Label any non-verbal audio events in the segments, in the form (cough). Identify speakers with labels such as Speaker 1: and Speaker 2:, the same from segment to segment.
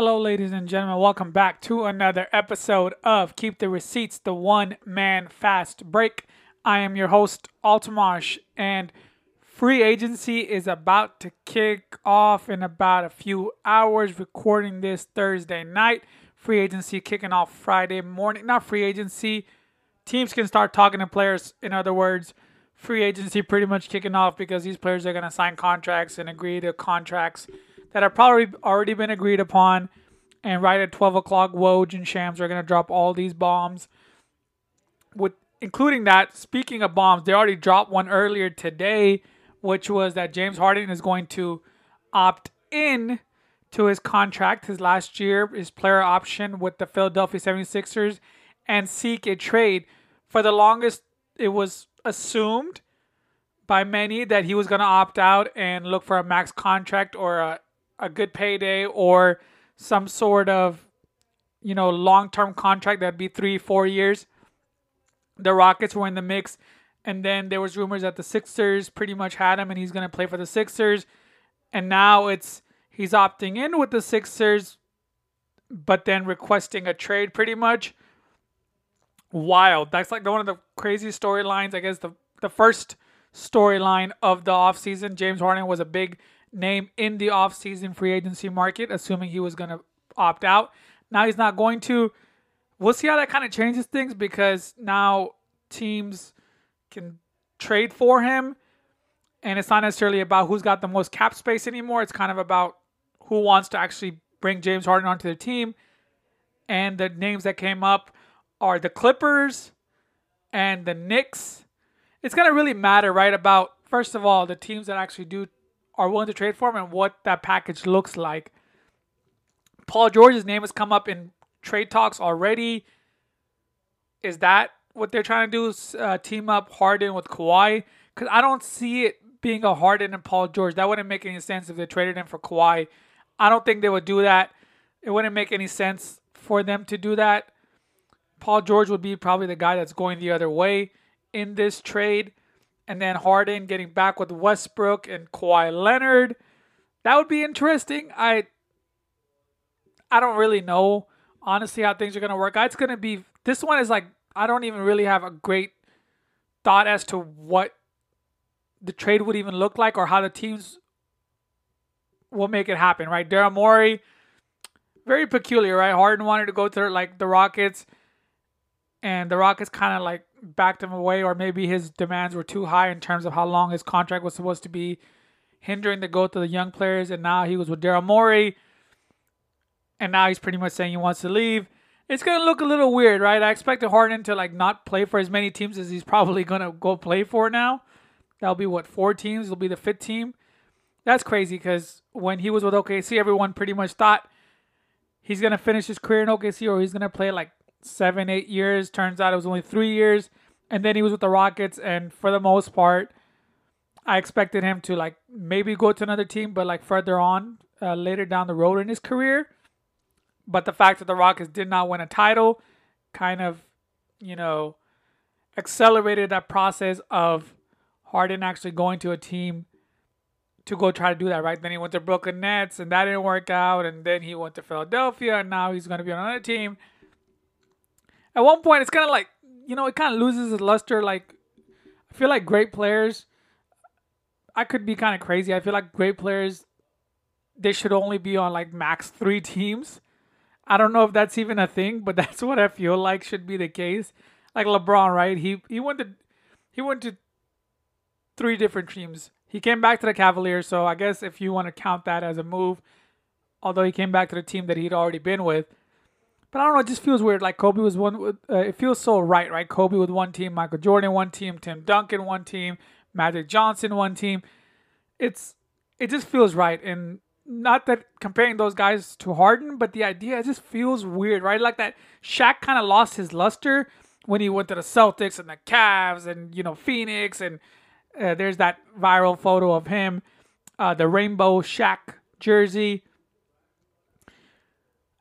Speaker 1: Hello, ladies and gentlemen. Welcome back to another episode of Keep the Receipts, the one man fast break. I am your host, Altamash, and free agency is about to kick off in about a few hours. Recording this Thursday night. Free agency kicking off Friday morning. Not free agency. Teams can start talking to players. In other words, free agency pretty much kicking off because these players are going to sign contracts and agree to contracts that have probably already been agreed upon. And right at 12 o'clock, Woj and Shams are going to drop all these bombs. With including that, speaking of bombs, they already dropped one earlier today, which was that James Harden is going to opt in to his contract, his last year, his player option with the Philadelphia 76ers, and seek a trade. For the longest, it was assumed by many that he was going to opt out and look for a max contract or a, a good payday or some sort of you know long-term contract that'd be three four years the rockets were in the mix. And then there was rumors that the sixers pretty much had him and he's to play for the sixers. And now it's he's opting in with the sixers but then requesting a trade pretty much. Wild. That's like one of the crazy storylines. I guess the the first storyline of the offseason james harden was a big name in the offseason free agency market, assuming he was going to opt out. Now he's not going to. We'll see how that kind of changes things because now teams can trade for him. And it's not necessarily about who's got the most cap space anymore. It's kind of about who wants to actually bring James Harden onto their team. And the names that came up are the Clippers and the Knicks. It's going to really matter, right? About, first of all, the teams that actually do are willing to trade for him and what that package looks like. Paul George's name has come up in trade talks already. Is that what they're trying to do? Is uh, team up Harden with Kawhi? Because I don't see it being a Harden and Paul George. That wouldn't make any sense if they traded him for Kawhi. I don't think they would do that. It wouldn't make any sense for them to do that. Paul George would be probably the guy that's going the other way in this trade and then Harden getting back with Westbrook and Kawhi Leonard. That would be interesting. I I don't really know honestly how things are gonna work. It's gonna be this one is like I don't even really have a great thought as to what the trade would even look like or how the teams will make it happen, right? Daryl Morey, very peculiar, right? Harden wanted to go to like the Rockets, and the Rockets kind of like backed him away, or maybe his demands were too high in terms of how long his contract was supposed to be, hindering the growth of the young players. And now he was with Daryl Morey, and now he's pretty much saying he wants to leave. It's gonna look a little weird, right? I expected Harden to like not play for as many teams as he's probably gonna go play for now. That'll be what four teams. It'll be the fifth team. That's crazy because when he was with OKC, everyone pretty much thought he's gonna finish his career in OKC or he's gonna play like seven, eight years. Turns out it was only three years. And then he was with the Rockets, and for the most part, I expected him to like maybe go to another team, but like further on, uh, later down the road in his career. But the fact that the Rockets did not win a title kind of, you know, accelerated that process of Harden actually going to a team to go try to do that, right? Then he went to Brooklyn Nets and that didn't work out. And then he went to Philadelphia and now he's going to be on another team at one point it's kind of like you know it kind of loses its luster. Like I feel like great players. I could be kind of crazy. I feel like great players they should only be on like max three teams. I don't know if that's even a thing, but (laughs) that's what I feel like should be the case. Like LeBron, right? He he went to he went to three different teams. He came back to the Cavaliers, so I guess if you want to count that as a move, although he came back to the team that he'd already been with, but I don't know. It just feels weird. Like Kobe was one. Uh, it feels so right, right? Kobe with one team, Michael Jordan one team, Tim Duncan one team, Magic Johnson one team. It's it just feels right, and not that comparing those guys to Harden, but the idea just feels weird, right? Like that Shaq kind of lost his luster when he went to the Celtics and the Cavs and you know Phoenix, and uh, there's that viral photo of him, uh, the rainbow Shaq jersey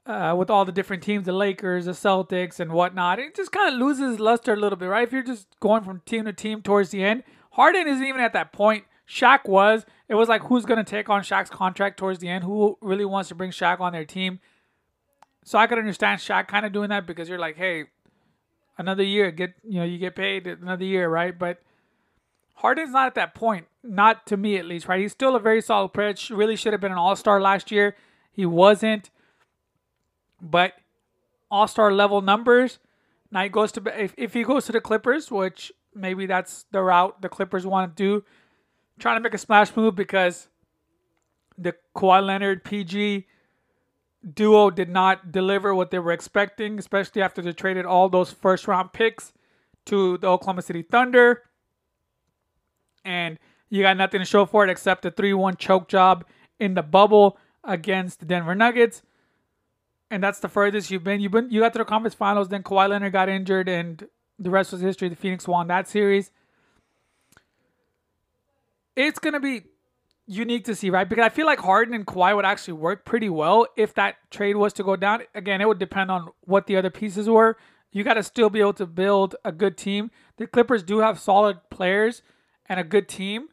Speaker 1: uh, with all the different teams, the Lakers, the Celtics, and whatnot. It just kind of loses luster a little bit, right? If you're just going from team to team towards the end, Harden isn't even at that point. Shaq was. It was like who's going to take on Shaq's contract towards the end? Who really wants to bring Shaq on their team? So I could understand Shaq kind of doing that because you're like, hey, another year, get you know, you get paid another year, right? But Harden's not at that point, not to me at least, right? He's still a very solid player. Really should have been an All Star last year. He wasn't, but All Star level numbers. Now he goes to if if he goes to the Clippers, which maybe that's the route the Clippers want to do, trying to make a splash move because the Kawhi Leonard PG duo did not deliver what they were expecting, especially after they traded all those first round picks to the Oklahoma City Thunder. And you got nothing to show for it except a 3 1 choke job in the bubble against the Denver Nuggets. And that's the furthest you've been. You've been you got to the conference finals, then Kawhi Leonard got injured, and the rest was history. The Phoenix won that series. It's gonna be unique to see, right? Because I feel like Harden and Kawhi would actually work pretty well if that trade was to go down. Again, it would depend on what the other pieces were. You got to still be able to build a good team. The Clippers do have solid players and a good team,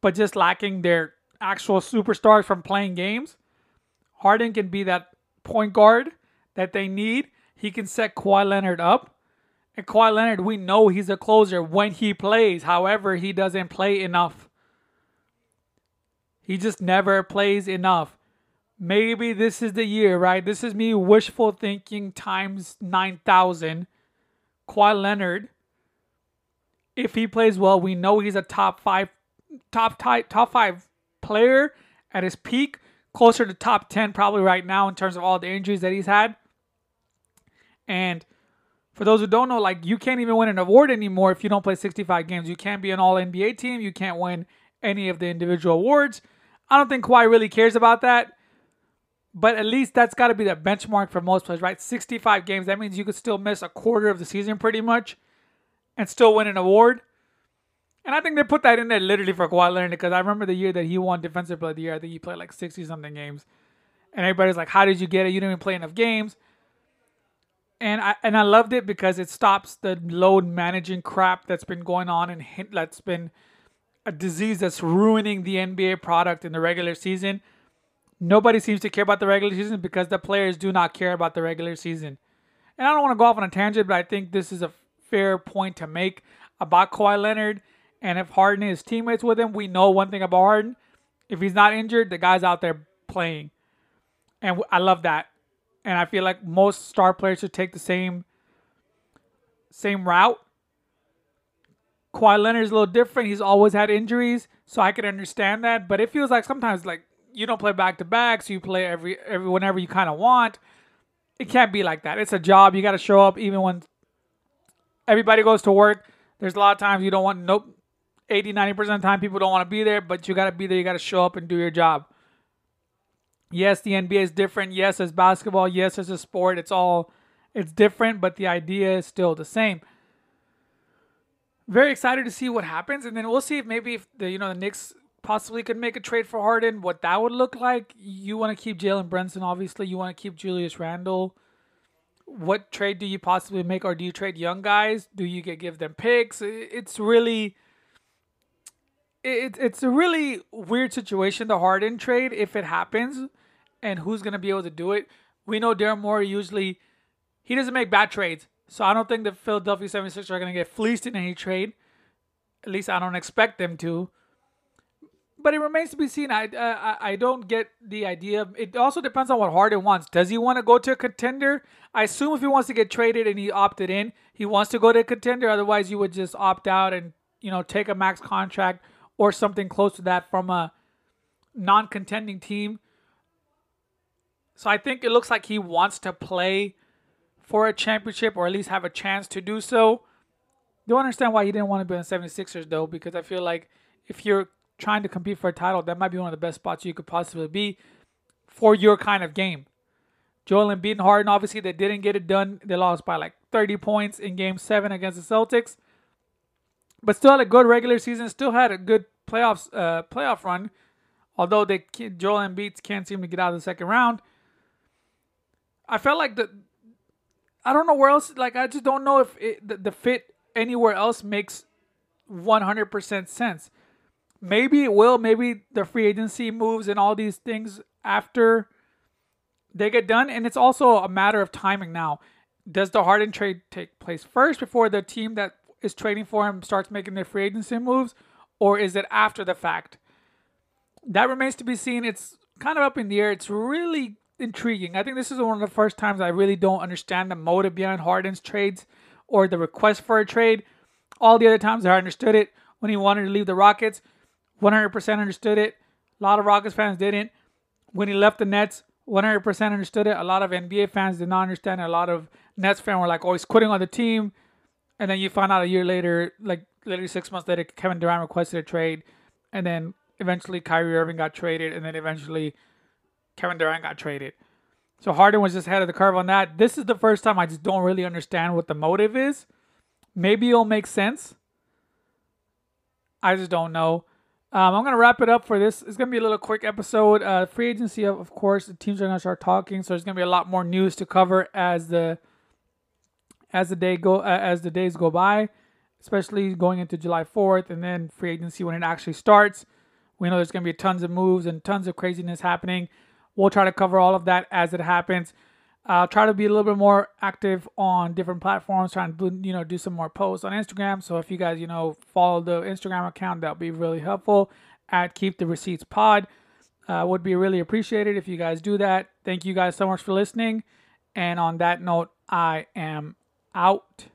Speaker 1: but just lacking their actual superstars from playing games. Harden can be that point guard that they need. He can set Kawhi Leonard up. And Kawhi Leonard, we know he's a closer when he plays. However, he doesn't play enough. He just never plays enough. Maybe this is the year, right? This is me wishful thinking times 9,000. Kawhi Leonard, if he plays well, we know he's a top five, top type, top five player at his peak, closer to top 10 probably right now in terms of all the injuries that he's had. And for those who don't know, like you can't even win an award anymore if you don't play 65 games. You can't be an all NBA team. You can't win any of the individual awards. I don't think Kawhi really cares about that. But at least that's got to be the benchmark for most players, right? 65 games. That means you could still miss a quarter of the season pretty much and still win an award. And I think they put that in there literally for Kawhi Leonard because I remember the year that he won Defensive Player of the Year. I think he played like 60 something games. And everybody's like, How did you get it? You didn't even play enough games. And I and I loved it because it stops the load managing crap that's been going on and that's been a disease that's ruining the NBA product in the regular season. Nobody seems to care about the regular season because the players do not care about the regular season. And I don't want to go off on a tangent, but I think this is a fair point to make about Kawhi Leonard. And if Harden is teammates with him, we know one thing about Harden. If he's not injured, the guy's out there playing. And I love that. And I feel like most star players should take the same same route Kawhi Leonard is a little different. He's always had injuries, so I can understand that. But it feels like sometimes like you don't play back to back, so you play every every whenever you kind of want. It can't be like that. It's a job. You got to show up even when everybody goes to work. There's a lot of times you don't want nope 80 90% of the time people don't want to be there, but you got to be there. You got to show up and do your job. Yes, the NBA is different. Yes, as basketball. Yes, as a sport. It's all it's different, but the idea is still the same very excited to see what happens, and then we'll see if maybe if the you know the Knicks possibly could make a trade for Harden, what that would look like. You want to keep Jalen Brunson, obviously. You want to keep Julius Randle. What trade do you possibly make, or do you trade young guys? Do you get give them picks? It's really, it, it's a really weird situation. The Harden trade, if it happens, and who's gonna be able to do it? We know Daryl Morey usually he doesn't make bad trades. So I don't think the Philadelphia 76ers are going to get fleeced in any trade. At least I don't expect them to. But it remains to be seen. I, uh, I don't get the idea. It also depends on what Harden wants. Does he want to go to a contender? I assume if he wants to get traded and he opted in, he wants to go to a contender. Otherwise, you would just opt out and you know take a max contract or something close to that from a non-contending team. So I think it looks like he wants to play for a championship or at least have a chance to do so. Don't understand why he didn't want to be in 76ers though, because I feel like if you're trying to compete for a title, that might be one of the best spots you could possibly be for your kind of game. Joel Embiid and Harden, obviously, they didn't get it done. They lost by like 30 points in game seven against the Celtics. But still had a good regular season, still had a good playoffs uh, playoff run. Although they Joel Embiid can't seem to get out of the second round. I felt like the I don't know where else. Like I just don't know if it, the, the fit anywhere else makes 100% sense. Maybe it will. Maybe the free agency moves and all these things after they get done, and it's also a matter of timing now. Does the Harden trade take place first before the team that is trading for him starts making their free agency moves, or is it after the fact? That remains to be seen. It's kind of up in the air. It's really intriguing. I think this is one of the first times I really don't understand the motive behind Harden's trades or the request for a trade. All the other times I understood it when he wanted to leave the Rockets, 100% understood it. A lot of Rockets fans didn't. When he left the Nets, 100% understood it. A lot of NBA fans did not understand it. A lot of Nets fans were like, oh, he's quitting on the team. And then you find out a year later, like literally six months later, Kevin Durant requested a trade. And then eventually Kyrie Irving got traded. And then eventually Kevin Durant got traded. So Harden was just ahead of the curve on that. This is the first time I just don't really understand what the motive is. Maybe it'll make sense. I just don't know. Um, I'm gonna wrap it up for this. It's gonna be a little quick episode. Uh, free agency, of, of course, the teams are gonna start talking, so there's gonna be a lot more news to cover as the as the day go uh, as the days go by, especially going into July 4th, and then free agency when it actually starts. We know there's gonna be tons of moves and tons of craziness happening. We'll try to cover all of that as it happens. Try to be a little bit more active on different platforms, trying to you know do some more posts on Instagram. So if you guys you know follow the Instagram account, that'll be really helpful. At Keep the Receipts Pod, uh, would be really appreciated if you guys do that. Thank you guys so much for listening. And on that note, I am out.